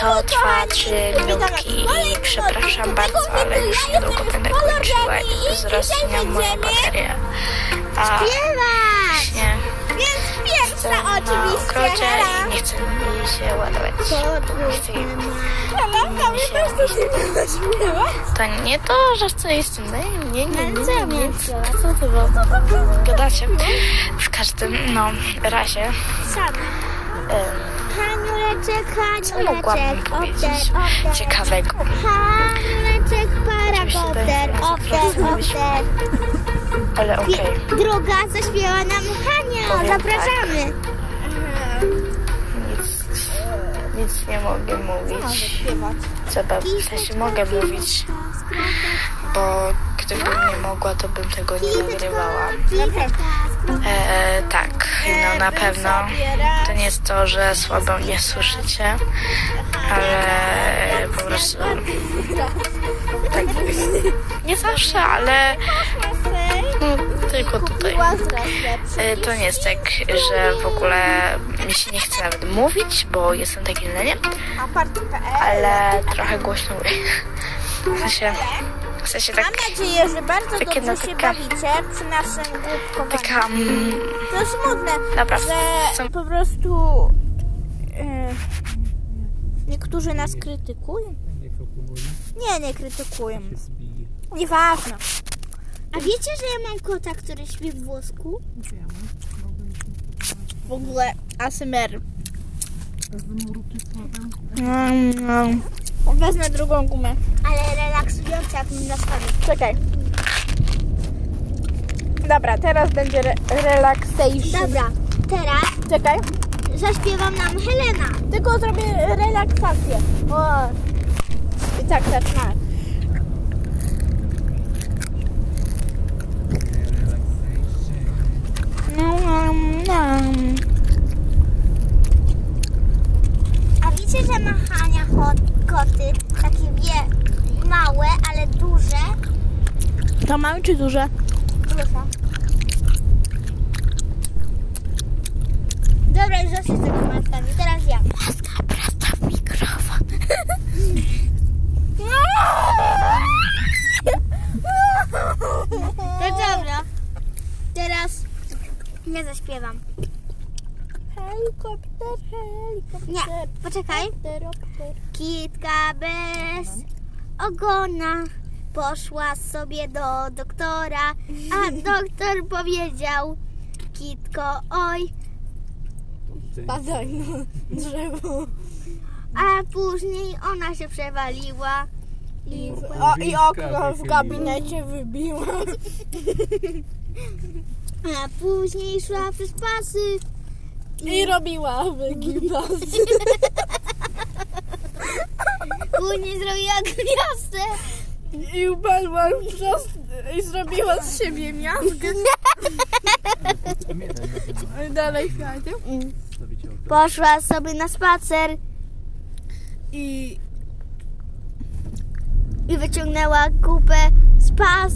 to trwa trzy minutki i przepraszam bardzo, ale już niedługo będę kończyła i wzrosną moje baterie. A nie, Więc jestem pierwsza na Hela. i nie chcę mi się ładować. Chcę mnie też to się. To nie to, że chcę iść tym. Nie, nie, nie, nie, nie. Co ty wam gadacie? W każdym, no, razie. Sam. Haniuleczek, Co mogłabym haniuleczek, powiedzieć ciekawego? Haniuleczek, paragopter, opter, opter. Ale okej. Druga zaśpiewa nam Hania, Powiem zapraszamy. Nic, nic nie mogę mówić. Co w sensie mogę mówić, bo gdybym nie mogła, to bym tego nie nagrywała. E, tak, na pewno to nie jest to, że słabo mnie słyszycie, ale po prostu tak, nie zawsze, ale no, tylko tutaj. E, To nie jest tak, że w ogóle mi się nie chce nawet mówić, bo jestem takim leniem, ale trochę głośno mówię. W sensie, w sensie tak, Mam nadzieję, że bardzo Takie dobrze się taka- bawicie przy naszym głupkowaniu. taka... Mm, To smutne, Dobra, że są- po prostu e, niektórzy nas krytykują. Nie, nie krytykują. Nieważne. A wiecie, że ja mam kota, który śpi w włosku? W ogóle ASMR. Mm, Wezmę drugą gumę. Ale relaksująca jak mi nastawi. Czekaj. Dobra, teraz będzie re relaxation. Dobra, teraz Czekaj. zaśpiewam nam Helena. Tylko zrobię relaksację. O. I tak zaczynamy. Wiecie, że ma Hania chod- koty takie wie, małe, ale duże? To małe czy duże? Duże. Dobra, już dosyć z tego maskami. Teraz ja. Maska prosta w mikrofon. No dobra. Teraz ja zaśpiewam. Helikopter, helikopter. Nie, poczekaj. Kitka bez ogona poszła sobie do doktora, a doktor powiedział Kitko, oj, Badaj no drzewo. a później ona się przewaliła i O, I okno w gabinecie wybiła. a później szła przez pasy I robiła wygibas. później zrobiła gwiazdę I upadła przez... I zrobiła z siebie miazgę. I dalej świacie. poszła sobie na spacer I i wyciągnęła kupę z pas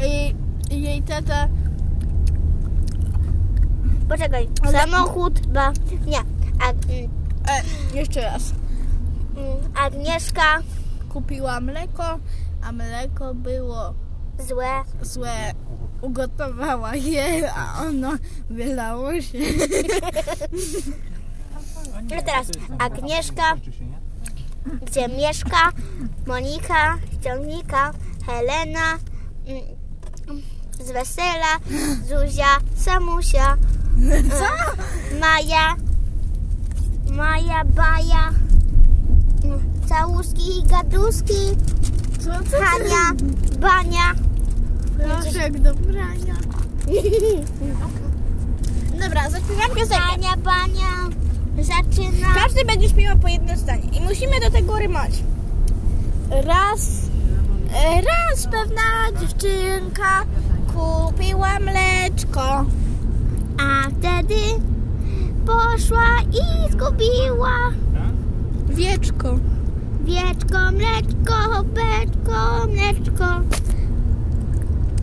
i jej tata poczekaj, samochód, ba, nie, a, mm, e, jeszcze raz. mm, Agnieszka. Kupiła mleko, a mleko było złe. złe. Ugotowała je, a ono wylało się. No teraz Agnieszka, gdzie mieszka, Monika, ciągnika, Helena, mm, z wesela, Zuzia, Samusia, Co? Maja, Maja, Baja, całuski i gaduski, Hania, Bania. Proszek do brania. Dobra, zaśpiewam piosenkę. Hania, Bania, zaczyna. Każdy będzie śpiewał po jedno zdanie i musimy do tego rymować. Raz, e, raz pewna dziewczynka kupiła mleczko. Poszła i zgubiła Wieczko. wieczko, mleczko, beczko, mleczko.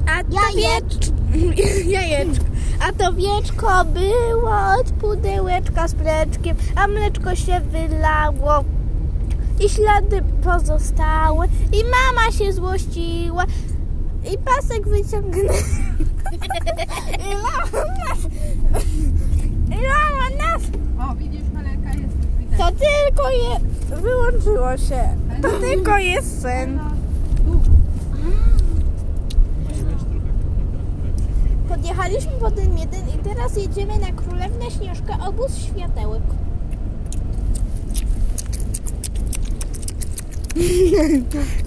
A to Jajek. wiecz, Jajeczko. A to wieczko było od pudełeczka z mleczkiem, a mleczko się wylało. I ślady pozostały. I mama się złościła. I pasek wyciągnęła. I mama mama nas... O, widzisz, Helenka jest widać. To tylko je... Wyłączyło się. To tylko jest sen. Podjechaliśmy po ten jeden i teraz jedziemy na Królewnę Śnieżkę, obóz światełek.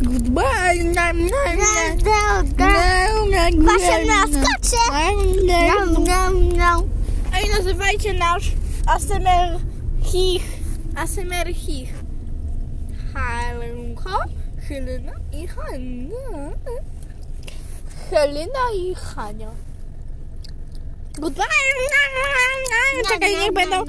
Goodbye. Nam, nam, nam. Wasze naskocze. Nam, nam, nam. Ej, nazywajcie nasz ASMR Hich. ASMR Hich. Halenko, Helena i Hanna. Helena i Hania. Goodbye. Czekaj, niech będą